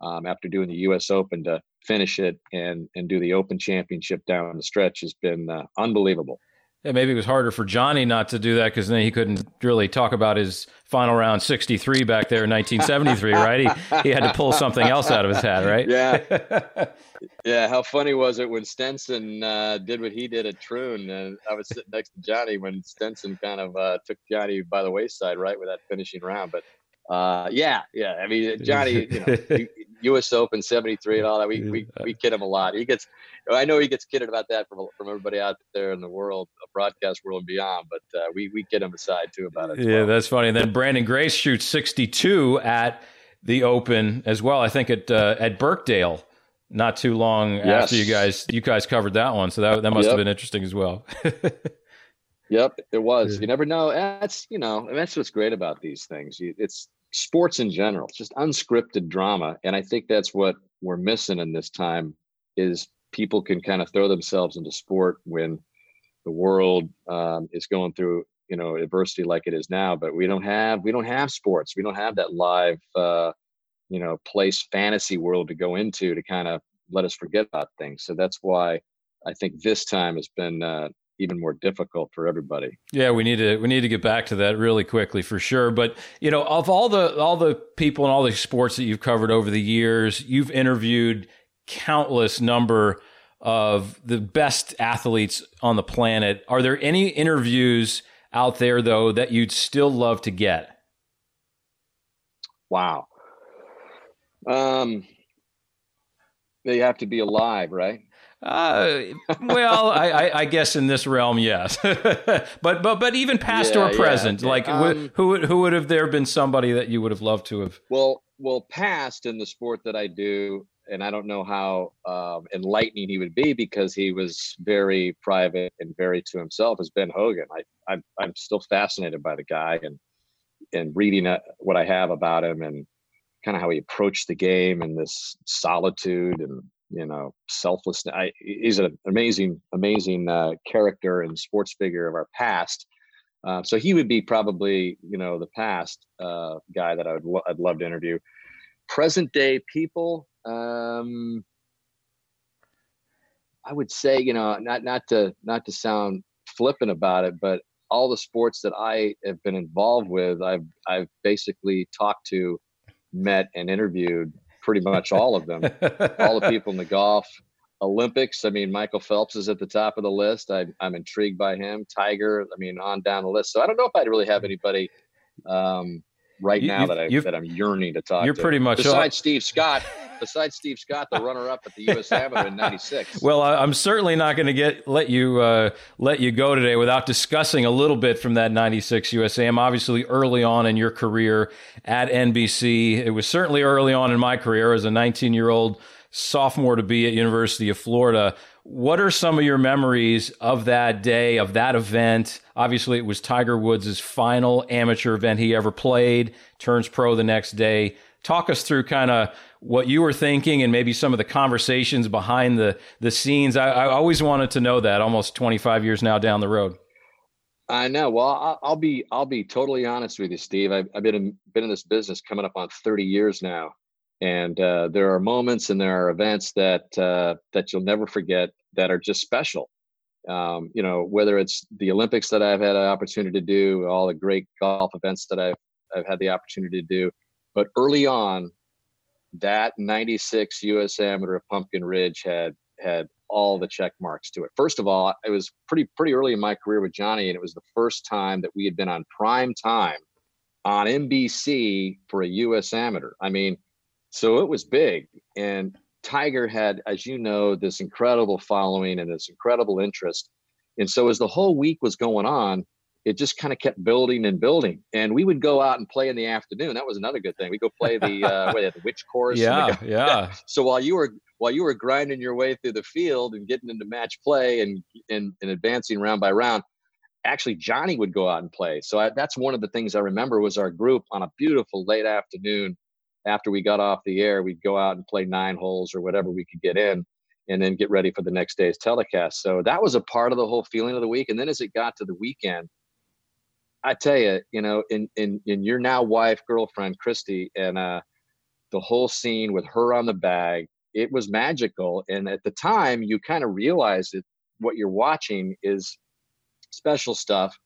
D: um, after doing the U.S. Open to finish it and and do the Open Championship down the stretch has been uh, unbelievable.
B: Yeah, maybe it was harder for Johnny not to do that because then he couldn't really talk about his final round 63 back there in 1973, right? He, he had to pull something else out of his hat, right?
D: Yeah. yeah. How funny was it when Stenson uh, did what he did at Troon? And I was sitting next to Johnny when Stenson kind of uh, took Johnny by the wayside, right, with that finishing round. But uh, yeah, yeah. I mean, Johnny, you know, U.S. Open '73 and all that. We we we kid him a lot. He gets, I know he gets kidded about that from from everybody out there in the world, a broadcast world and beyond. But uh, we we kid him aside too about it.
B: Yeah, well. that's funny. And then Branden Grace shoots 62 at the Open as well. I think at uh, at Birkdale. Not too long yes. after you guys you guys covered that one, so that that must yep. have been interesting as well.
D: Yep, it was. You never know. That's you know, that's what's great about these things. It's sports in general, just unscripted drama. And I think that's what we're missing in this time is people can kind of throw themselves into sport when the world um, is going through you know adversity like it is now but we don't have we don't have sports we don't have that live uh, you know place fantasy world to go into to kind of let us forget about things so that's why i think this time has been uh, even more difficult for everybody.
B: Yeah, we need to we need to get back to that really quickly for sure. But you know, of all the all the people and all the sports that you've covered over the years, you've interviewed countless number of the best athletes on the planet. Are there any interviews out there though that you'd still love to get?
D: Wow. Um they have to be alive, right?
B: Uh, well, I, I, I, guess in this realm, yes. but but but even past yeah, or present, yeah. like um, who would who would have there been somebody that you would have loved to have?
D: Well, well, past in the sport that I do, and I don't know how um, enlightening he would be because he was very private and very to himself. As Ben Hogan, I I'm I'm still fascinated by the guy and and reading uh, what I have about him and kind of how he approached the game and this solitude and you know selflessness I, he's an amazing amazing uh, character and sports figure of our past. Uh, so he would be probably you know the past uh, guy that I would lo- I'd love to interview. Present day people um, I would say you know not not to not to sound flippant about it but all the sports that I have been involved with, I've I've basically talked to, met, and interviewed pretty much all of them. all the people in the golf Olympics. I mean, Michael Phelps is at the top of the list. I, I'm intrigued by him. Tiger. I mean, on down the list. So I don't know if I'd really have anybody um, right you, now that I that I'm yearning to talk.
B: You're
D: to.
B: pretty much
D: besides all... Steve Scott. Besides Steve Scott, the runner-up at the U.S. Amateur in '96.
B: Well, I'm certainly not going to get let you uh, let you go today without discussing a little bit from that '96 USAM. Obviously, early on in your career at NBC, it was certainly early on in my career as a 19-year-old sophomore to be at University of Florida. What are some of your memories of that day, of that event? Obviously, it was Tiger Woods' final amateur event he ever played, turns pro the next day. Talk us through kind of what you were thinking and maybe some of the conversations behind the, the scenes. I, I always wanted to know that almost 25 years now down the road.
D: I know. Well, I'll, be I'll be totally honest with you, Steve. I've, I've been in, been in this business coming up on 30 years now, and uh, there are moments and there are events that uh, that you'll never forget that are just special. Um, you know, whether it's the Olympics that I've had an opportunity to do, all the great golf events that I've I've had the opportunity to do, but early on, that '96 U.S. Amateur at Pumpkin Ridge had had all the check marks to it. First of all, it was pretty pretty early in my career with Johnny, and it was the first time that we had been on prime time on NBC for a U.S. Amateur. I mean so it was big. And Tiger had, as you know, this incredible following and this incredible interest. And so as the whole week was going on, it just kind of kept building and building. And we would go out and play in the afternoon. That was another good thing. We go play the uh, wait, the witch course.
B: Yeah, yeah.
D: So while you were while you were grinding your way through the field and getting into match play and and, and advancing round by round, actually Johnny would go out and play. So I, that's one of the things I remember was our group on a beautiful late afternoon after we got off the air, we'd go out and play nine holes or whatever we could get in and then get ready for the next day's telecast. So that was a part of the whole feeling of the week. And then as it got to the weekend, I tell you, you know, in in in your now wife, girlfriend, Kristi, and uh the whole scene with her on the bag, it was magical. And at the time you kind of realized that what you're watching is special stuff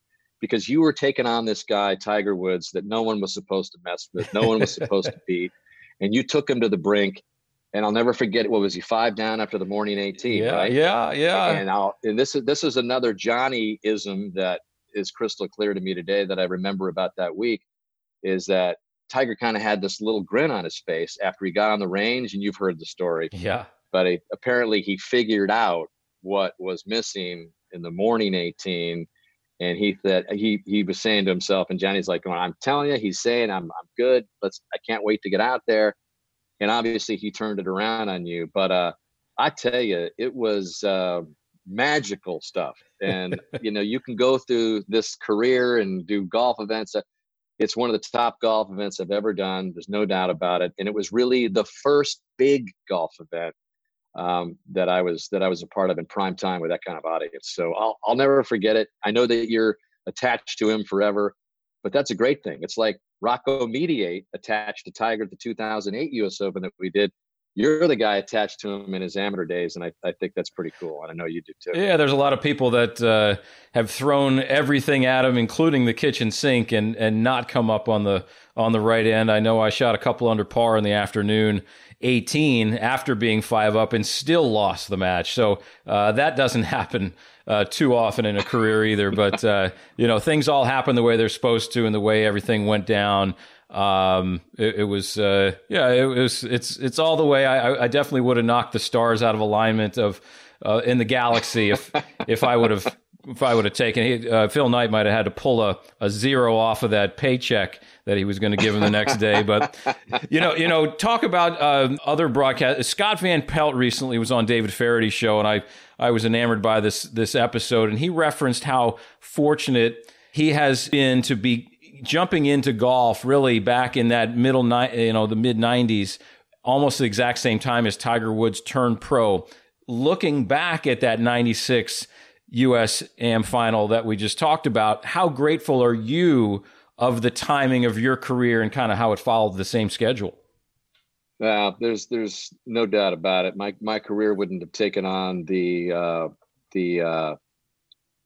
D: because you were taking on this guy, Tiger Woods, that no one was supposed to mess with, no one was supposed to beat, and you took him to the brink. And I'll never forget. What was he five down after the morning eighteen?
B: Yeah,
D: right?
B: yeah, yeah.
D: And I'll, and this is this is another Johnny ism that is crystal clear to me today that I remember about that week, is that Tiger kind of had this little grin on his face after he got on the range, and you've heard the story.
B: Yeah.
D: But he, apparently he figured out what was missing in the morning 18 and he said he he was saying to himself, and Johnny's like, going, "I'm telling you, he's saying I'm I'm good. Let's I can't wait to get out there." And obviously, he turned it around on you. But uh, I tell you, it was uh, magical stuff. And you know, you can go through this career and do golf events. It's one of the top golf events I've ever done. There's no doubt about it. And it was really the first big golf event um, that I was that I was a part of in prime time with that kind of audience. So I'll I'll never forget it. I know that you're attached to him forever, but that's a great thing. It's like Rocco Mediate attached to Tiger at the 2008 U.S. Open that we did. You're the guy attached to him in his amateur days, and I, I think that's pretty cool. And I know you do too.
B: Yeah, there's a lot of people that uh, have thrown everything at him, including the kitchen sink, and and not come up on the on the right end. I know I shot a couple under par in the afternoon 18 after being five up and still lost the match. So uh, that doesn't happen uh, too often in a career either. But uh, you know, things all happen the way they're supposed to, and the way everything went down. Um, it, it was, uh, yeah, it was. It's it's all the way. I, I definitely would have knocked the stars out of alignment of uh, in the galaxy if if I would have if I would have taken he, uh, Phil Knight might have had to pull a, a zero off of that paycheck that he was going to give him the next day. But you know, you know, talk about uh, other broadcasts. Scott Van Pelt recently was on David Feherty's show, and I I was enamored by this this episode, and he referenced how fortunate he has been to be jumping into golf really back in that middle ni- you know the mid 90s almost the exact same time as Tiger Woods turned pro looking back at that 96 US AM final that we just talked about, how grateful are you of the timing of your career and kind of how it followed the same schedule?
D: Yeah, there's there's no doubt about it. My my career wouldn't have taken on the uh, the uh,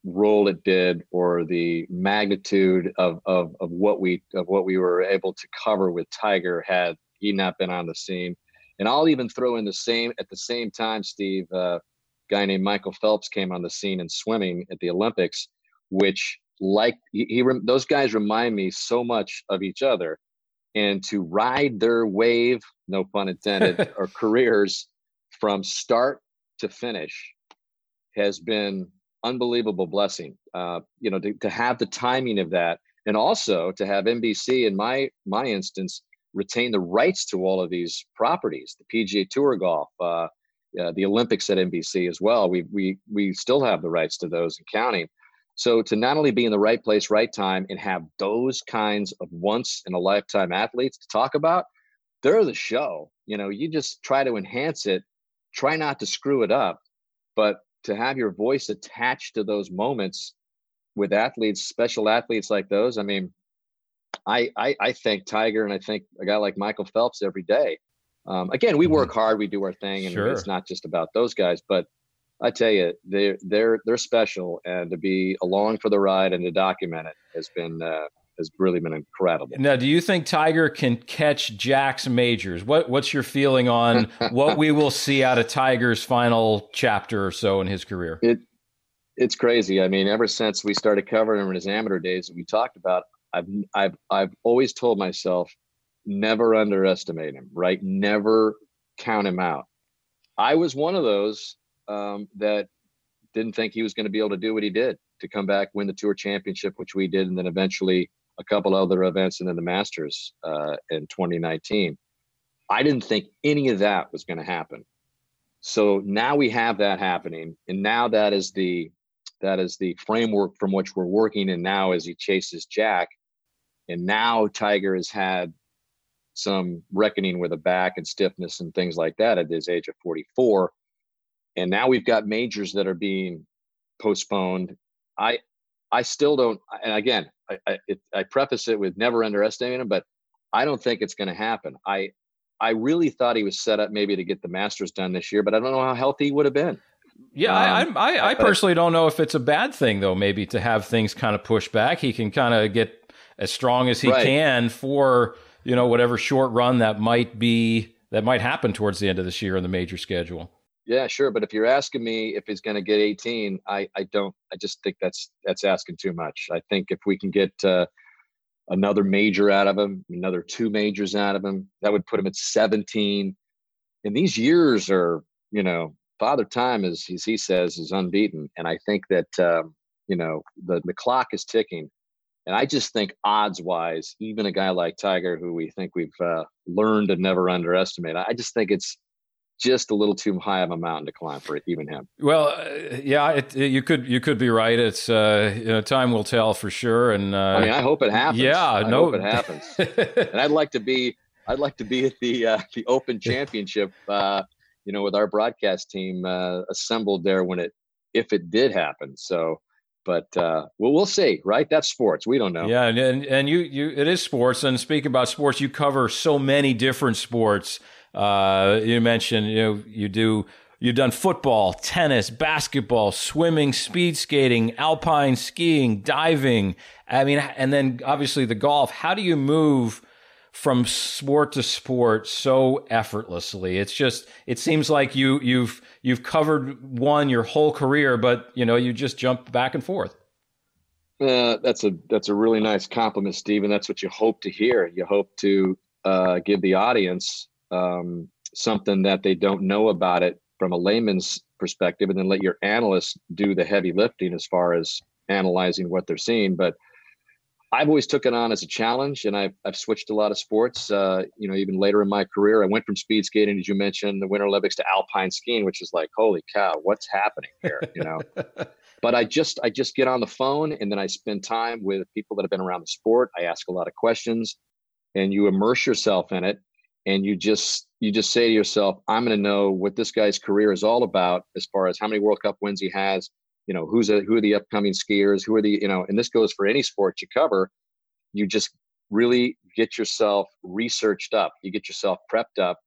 D: role it did or the magnitude of, of, of what we of what we were able to cover with Tiger had he not been on the scene. And I'll even throw in the same at the same time, Steve, uh, guy named Michael Phelps came on the scene in swimming at the Olympics, which like he, he those guys remind me so much of each other, and to ride their wave, no pun intended, or careers from start to finish has been unbelievable blessing. Uh, you know, to, to have the timing of that, and also to have NBC in my my instance retain the rights to all of these properties, the PGA Tour golf, uh, uh, the Olympics at NBC as well. We we we still have the rights to those and counting. So to not only be in the right place, right time, and have those kinds of once in a lifetime athletes to talk about, they're the show. You know, you just try to enhance it, try not to screw it up, but to have your voice attached to those moments with athletes, special athletes like those. I mean, I, I, I thank Tiger and I think a guy like Michael Phelps every day. Um, again, we work mm-hmm. hard, we do our thing, and sure. it's not just about those guys. But I tell you, they're they're they're special, and to be along for the ride and to document it has been uh, has really been incredible.
B: Now, do you think Tiger can catch Jack's majors? What what's your feeling on what we will see out of Tiger's final chapter or so in his career?
D: It it's crazy. I mean, ever since we started covering him in his amateur days, we talked about. I've I've I've always told myself never underestimate him, right? Never count him out. I was one of those um, that didn't think he was going to be able to do what he did to come back, win the tour championship, which we did, and then eventually a couple other events and then the Masters uh, in 2019. I didn't think any of that was going to happen. So now we have that happening, and now that is the that is the framework from which we're working. And now as he chases Jack, and now Tiger has had some reckoning with a back and stiffness and things like that at his age of 44. And now we've got majors that are being postponed. I I still don't. And again, I I, it, I preface it with never underestimating him, but I don't think it's going to happen. I I really thought he was set up maybe to get the Masters done this year, but I don't know how healthy he would have been.
B: Yeah, um, I, I, I personally don't know if it's a bad thing though. Maybe to have things kind of pushed back, he can kind of get as strong as he right. can for you know whatever short run that might be that might happen towards the end of this year in the major schedule.
D: Yeah, sure. But if you're asking me if he's going to get 18, I, I don't. I just think that's that's asking too much. I think if we can get uh, another major out of him, another two majors out of him, that would put him at 17. And these years are, you know, Father Time is, as he says, is unbeaten. And I think that um, you know the the clock is ticking. And I just think odds wise, even a guy like Tiger, who we think we've uh, learned to never underestimate, I just think it's just a little too high of a mountain to climb for even him.
B: Well, uh, yeah, it, it, you could you could be right. It's uh, you know, time will tell for sure. And uh, I
D: mean, I hope it happens.
B: Yeah,
D: I
B: no,
D: hope it happens. and I'd like to be I'd like to be at the uh, the Open Championship. Uh, you know, with our broadcast team uh, assembled there when it if it did happen. So but uh, well, we'll see, right? That's sports. We don't know.
B: Yeah, and and you you it is sports. And speaking about sports, you cover so many different sports. Uh, you mentioned you know you do you've done football, tennis, basketball, swimming, speed skating, alpine skiing, diving. I mean, and then obviously the golf. How do you move? From sport to sport so effortlessly. It's just it seems like you you've you've covered one your whole career, but you know you just jump back and forth.
D: Uh, that's a that's a really nice compliment, Steve, and that's what you hope to hear. You hope to uh, give the audience um, something that they don't know about it from a layman's perspective, and then let your analysts do the heavy lifting as far as analyzing what they're seeing. But I've always took it on as a challenge, and I've I've switched a lot of sports. Uh, you know, even later in my career, I went from speed skating, as you mentioned, the Winter Olympics, to alpine skiing, which is like, holy cow, what's happening here? You know. but I just I just get on the phone, and then I spend time with people that have been around the sport. I ask a lot of questions, and you immerse yourself in it, and you just you just say to yourself, I'm going to know what this guy's career is all about, as far as how many World Cup wins he has, you know who's a, who are the upcoming skiers who are the you know and this goes for any sport you cover you just really get yourself researched up you get yourself prepped up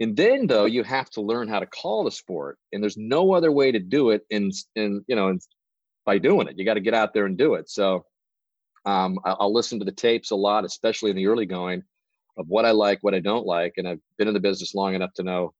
D: and then though you have to learn how to call the sport and there's no other way to do it in in you know in by doing it. You got to get out there and do it. So um, I'll listen to the tapes a lot, especially in the early going of what I like, what I don't like. And I've been in the business long enough to know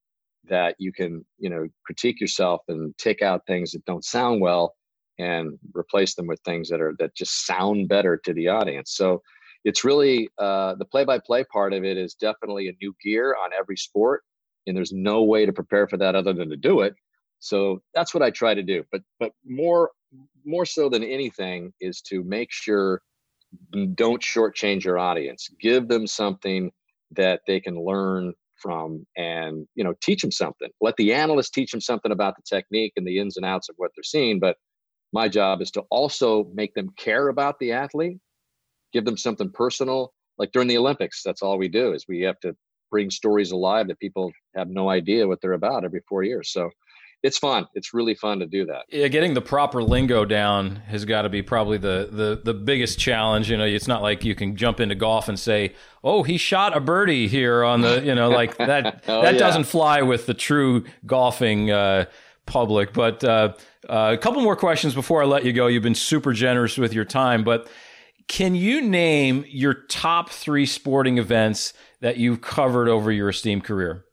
D: that you can, you know, critique yourself and take out things that don't sound well and replace them with things that are that just sound better to the audience. So it's really uh, the play-by-play part of it is definitely a new gear on every sport, and there's no way to prepare for that other than to do it. So that's what I try to do. But but more more so than anything is to make sure don't shortchange your audience. Give them something that they can learn from and you know teach them something. Let the analyst teach them something about the technique and the ins and outs of what they're seeing but my job is to also make them care about the athlete give them something personal. Like during the olympics that's all we do is we have to bring stories alive that people have no idea what they're about every four years. So it's fun. It's really fun to do that.
B: Yeah, getting the proper lingo down has got to be probably the, the the biggest challenge. You know, it's not like you can jump into golf and say, "Oh, he shot a birdie here on the," you know, like that. oh, that yeah. doesn't fly with the true golfing uh, public. But uh, uh, a couple more questions before I let you go. You've been super generous with your time, but can you name your top three sporting events that you've covered over your esteemed career?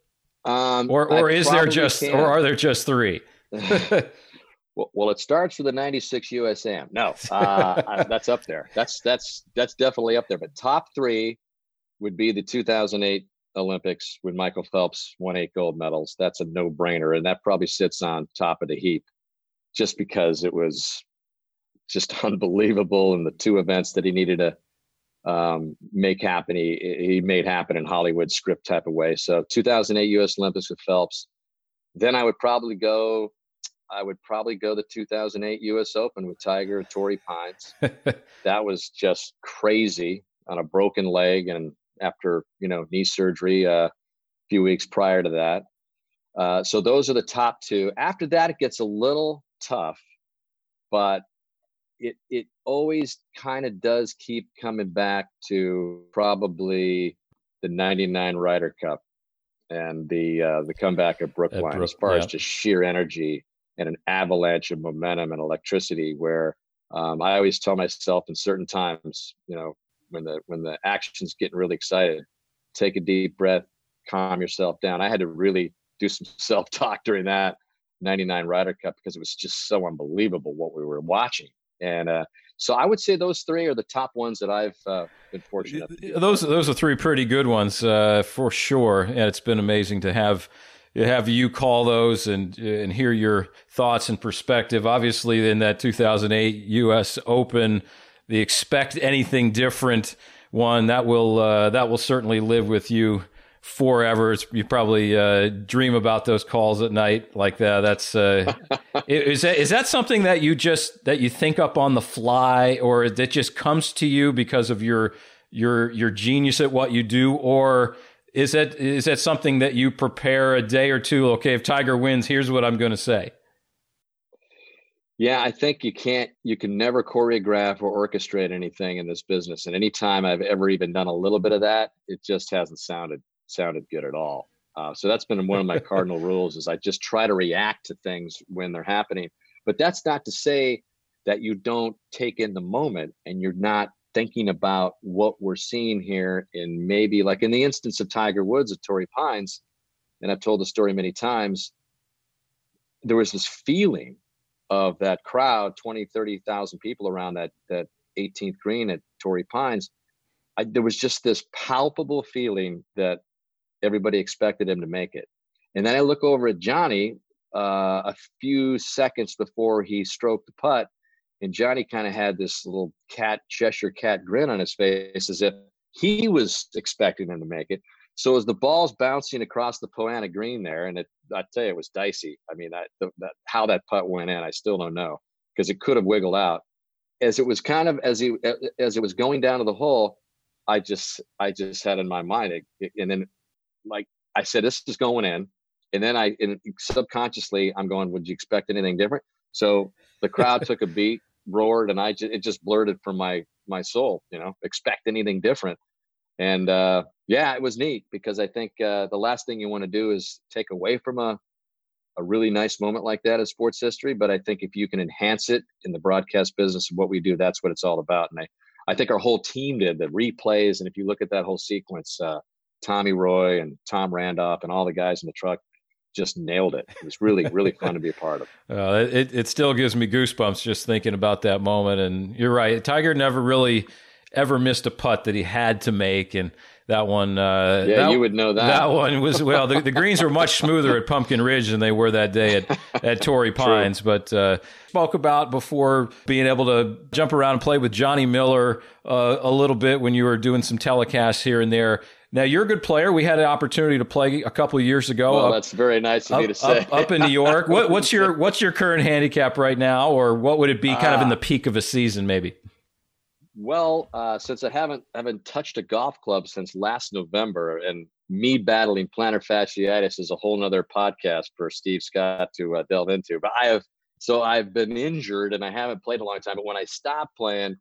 B: Um, or or I is there just can. or are there just three?
D: well, well, it starts with the '96 USM. No, uh, that's up there. That's that's that's definitely up there. But top three would be the 2008 Olympics when Michael Phelps won eight gold medals. That's a no-brainer, and that probably sits on top of the heap, just because it was just unbelievable, and the two events that he needed to um, make happen. He, he made happen in Hollywood script type of way. So 2008 U.S. Olympics with Phelps. Then I would probably go. I would probably go the 2008 U.S. Open with Tiger and Torrey Pines. that was just crazy on a broken leg and after you know knee surgery uh, a few weeks prior to that. Uh, so those are the top two. After that, it gets a little tough, but it it always kind of does keep coming back to probably the 99 Ryder Cup and the uh, the comeback of Brookline Brook, as far yeah. as just sheer energy and an avalanche of momentum and electricity where um, I always tell myself in certain times, you know, when the when the action's getting really excited, take a deep breath, calm yourself down. I had to really do some self talk during that 99 Ryder Cup because it was just so unbelievable what we were watching. And uh, so I would say those three are the top ones that I've uh, been fortunate.
B: Those those are three pretty good ones uh, for sure, and it's been amazing to have have you call those and and hear your thoughts and perspective. Obviously, in that 2008 U.S. Open, the expect anything different one that will uh, that will certainly live with you forever. It's, you probably uh, dream about those calls at night like that. That's uh, is that is that something that you just that you think up on the fly, or that just comes to you because of your your your genius at what you do, or is that is that something that you prepare a day or two? Okay, if Tiger wins, here's what I'm going to say.
D: Yeah, I think you can't, you can never choreograph or orchestrate anything in this business. And anytime I've ever even done a little bit of that, it just hasn't sounded sounded good at all. Uh, so that's been one of my cardinal rules is I just try to react to things when they're happening. But that's not to say that you don't take in the moment and you're not thinking about what we're seeing here in maybe like in the instance of Tiger Woods at Torrey Pines, and I've told the story many times, there was this feeling of that crowd, 20, 30,000 people around that that 18th green at Torrey Pines. I, there was just this palpable feeling that everybody expected him to make it. And then I look over at Johnny uh, a few seconds before he stroked the putt, and Johnny kind of had this little cat Cheshire cat grin on his face as if he was expecting him to make it. So as the ball's bouncing across the Poa annua Green there, and it, I tell you, it was dicey. I mean, I, the, that, how that putt went in, I still don't know because it could have wiggled out. As it was kind of as he as it was going down to the hole, I just I just had in my mind, it, and then like I said, this is going in. And then I and subconsciously I'm going, would you expect anything different? So the crowd took a beat, roared, and I just it just blurted from my my soul, you know, expect anything different. And uh, yeah, it was neat because I think uh, the last thing you want to do is take away from a a really nice moment like that in sports history. But I think if you can enhance it in the broadcast business of what we do, that's what it's all about. And I, I think our whole team did the replays. And if you look at that whole sequence, uh, Tommy Roy and Tom Randolph and all the guys in the truck just nailed it. It was really, really fun to be a part of.
B: Uh, it, it still gives me goosebumps just thinking about that moment. And you're right. Tiger never really ever missed a putt that he had to make. And that one, uh,
D: yeah,
B: that,
D: you would know that.
B: That one was well. The, the, greens were much smoother at Pumpkin Ridge than they were that day at at Torrey Pines. True. But uh, spoke about before being able to jump around and play with Johnny Miller uh, a little bit when you were doing some telecasts here and there. Now you're a good player. We had an opportunity to play a couple of years ago.
D: Well, up, that's very nice of
B: up,
D: me to say.
B: Up, up in New York, what, what's your what's your current handicap right now, or what would it be, kind of in the uh, peak of a season, maybe?
D: Well, uh, since I haven't haven't touched a golf club since last November, and me battling plantar fasciitis is a whole nother podcast for Steve Scott to uh, delve into. But I have so I've been injured and I haven't played a long time. But when I stopped playing,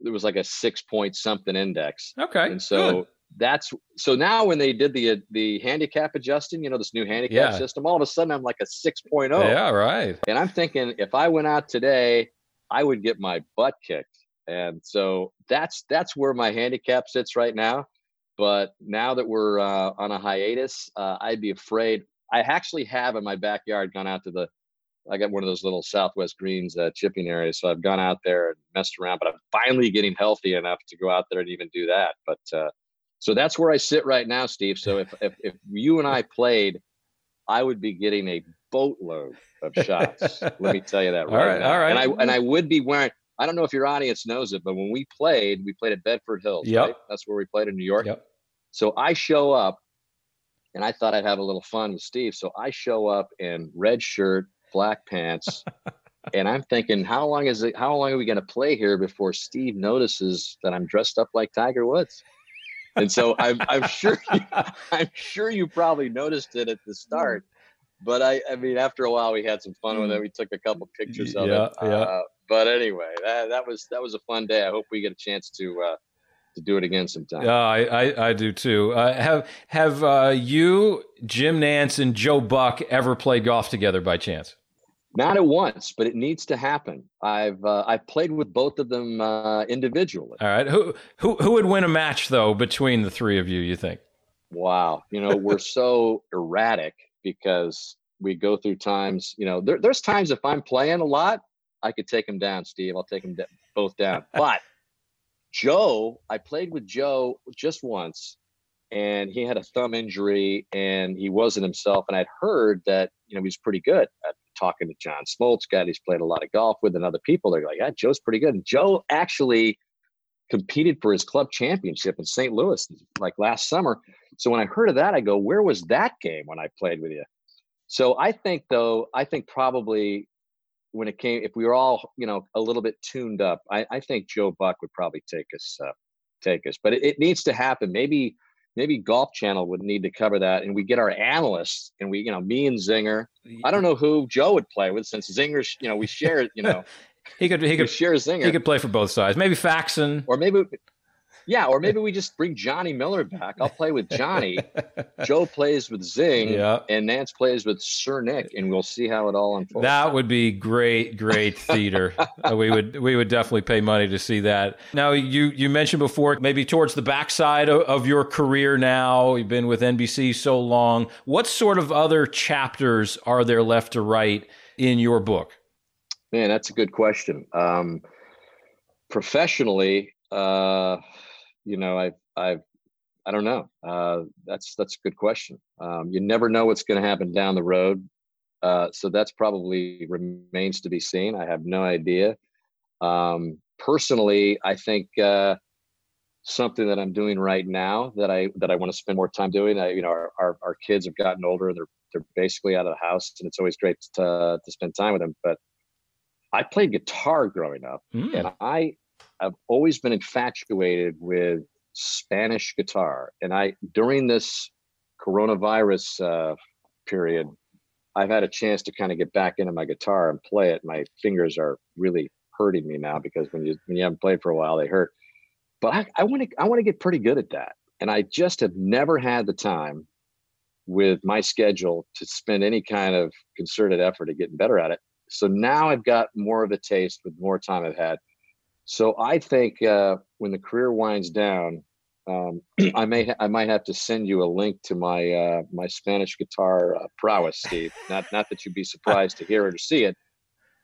D: it was like a six point something index.
B: Okay,
D: and so. Good. That's so now when they did the the handicap adjusting, you know, this new handicap yeah. system, all of a sudden I'm like a 6.0.
B: Yeah, right.
D: And I'm thinking if I went out today, I would get my butt kicked and so that's that's where my handicap sits right now. But now that we're uh, on a hiatus, uh, I'd be afraid. I actually have in my backyard gone out to the. I got one of those little Southwest Greens uh, chipping areas, so I've gone out there and messed around. But I'm finally getting healthy enough to go out there and even do that. But uh, so that's where I sit right now, Steve. So if if, if you and I played, I would be getting a boatload of shots. Let me tell you that right.
B: All right,
D: now.
B: all right.
D: And I and I would be wearing. I don't know if your audience knows it, but when we played, we played at Bedford Hills.
B: Yep.
D: Right? That's where we played in New York.
B: Yep.
D: So I show up and I thought I'd have a little fun with Steve. So I show up in red shirt, black pants. and I'm thinking, how long is it? How long are we going to play here before Steve notices that I'm dressed up like Tiger Woods? And so I'm, I'm sure, you, I'm sure you probably noticed it at the start. But I, I mean, after a while, we had some fun with it. We took a couple pictures of
B: yeah,
D: it.
B: Yeah. Uh,
D: but anyway, that, that was that was a fun day. I hope we get a chance to uh, to do it again sometime.
B: Yeah, I, I, I do too. Uh, have have uh, you, Jim Nantz, and Joe Buck ever played golf together by chance?
D: Not at once, but it needs to happen. I've uh, I've played with both of them uh, individually.
B: All right, who who who would win a match though between the three of you? You think?
D: Wow, you know we're so erratic because we go through times. You know, there, there's times if I'm playing a lot, I could take him down, Steve. I'll take them both down. but Joe, I played with Joe just once, and he had a thumb injury, and he wasn't himself. And I'd heard that you know he was pretty good at talking to John Smoltz, guy he's played a lot of golf with, and other people. They're like, "Yeah, Joe's pretty good." And Joe actually competed for his club championship in St. Louis like last summer. So when I heard of that, I go, "Where was that game when I played with you?" So I think though, I think probably when it came, if we were all, you know, a little bit tuned up, I, I think Joe Buck would probably take us, uh, take us. But it, it, needs to happen. Maybe, maybe Golf Channel would need to cover that, and we get our analysts, and we, you know, me and Zinger. I don't know who Joe would play with, since Zinger, you know, we share, you know.
B: he could he could
D: share Zinger.
B: He could play for both sides. Maybe Faxon,
D: or maybe yeah, or maybe we just bring Johnny Miller back. I'll play with Johnny. Joe plays with Zing,
B: yeah.
D: and Nantz plays with Sir Nick, and we'll see how it all unfolds.
B: That would be great, great theater. Uh, we would we would definitely pay money to see that. Now, you you mentioned before, maybe towards the backside of, of your career. Now you've been with NBC so long. What sort of other chapters are there left to write in your book?
D: Man, that's a good question. Um, professionally. Uh, you know, I've, I've, I don't know. Uh, that's that's a good question. Um, you never know what's going to happen down the road, uh, so that's probably remains to be seen. I have no idea. Um, personally, I think uh, something that I'm doing right now that I that I want to spend more time doing. I, you know, our, our, our kids have gotten older and they're they're basically out of the house, and it's always great to to spend time with them. But I played guitar growing up, mm. and I I've always been infatuated with Spanish guitar, and I during this coronavirus uh, period, I've had a chance to kind of get back into my guitar and play it. My fingers are really hurting me now because when you when you haven't played for a while, they hurt. But I want to I want to get pretty good at that, and I just have never had the time with my schedule to spend any kind of concerted effort at getting better at it. So now I've got more of a taste with more time I've had. So I think uh, when the career winds down, um, I may ha- I might have to send you a link to my uh, my Spanish guitar uh, prowess, Steve. not not that you'd be surprised to hear it or see it,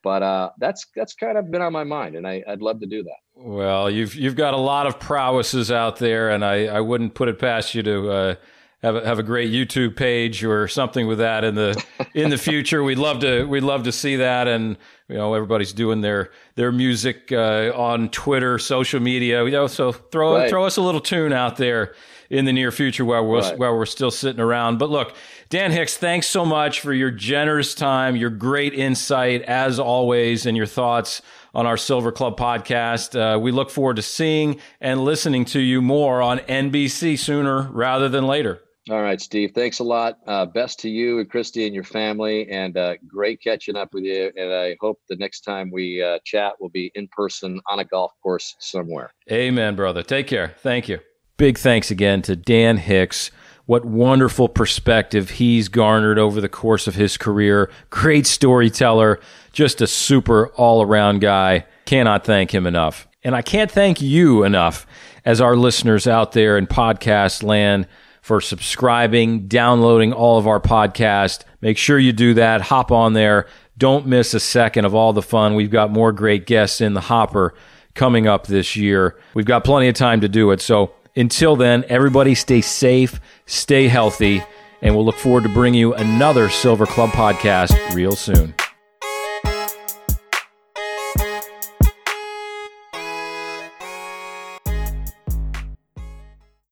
D: but uh, that's that's kind of been on my mind, and I, would love to do that.
B: Well, you've you've got a lot of prowesses out there, and I, I wouldn't put it past you to uh, have a, have a great YouTube page or something with that in the in the future. We'd love to we'd love to see that, and you know everybody's doing their their music uh, on Twitter, social media. You know, so throw right. throw us a little tune out there in the near future while we're right. while we're still sitting around. But look, Dan Hicks, thanks so much for your generous time, your great insight as always, and your thoughts on our Silver Club podcast. Uh, we look forward to seeing and listening to you more on NBC sooner rather than later.
D: All right, Steve. Thanks a lot. Uh, best to you and Kristi and your family, and uh, great catching up with you. And I hope the next time we uh, chat will be in person on a golf course somewhere.
B: Amen, brother. Take care. Thank you. Big thanks again to Dan Hicks. What wonderful perspective he's garnered over the course of his career. Great storyteller, just a super all around guy. Cannot thank him enough. And I can't thank you enough as our listeners out there in podcast land for subscribing, downloading all of our podcast. Make sure you do that. Hop on there. Don't miss a second of all the fun. We've got more great guests in the hopper coming up this year. We've got plenty of time to do it. So until then, everybody stay safe, stay healthy, and we'll look forward to bringing you another Silver Club podcast real soon.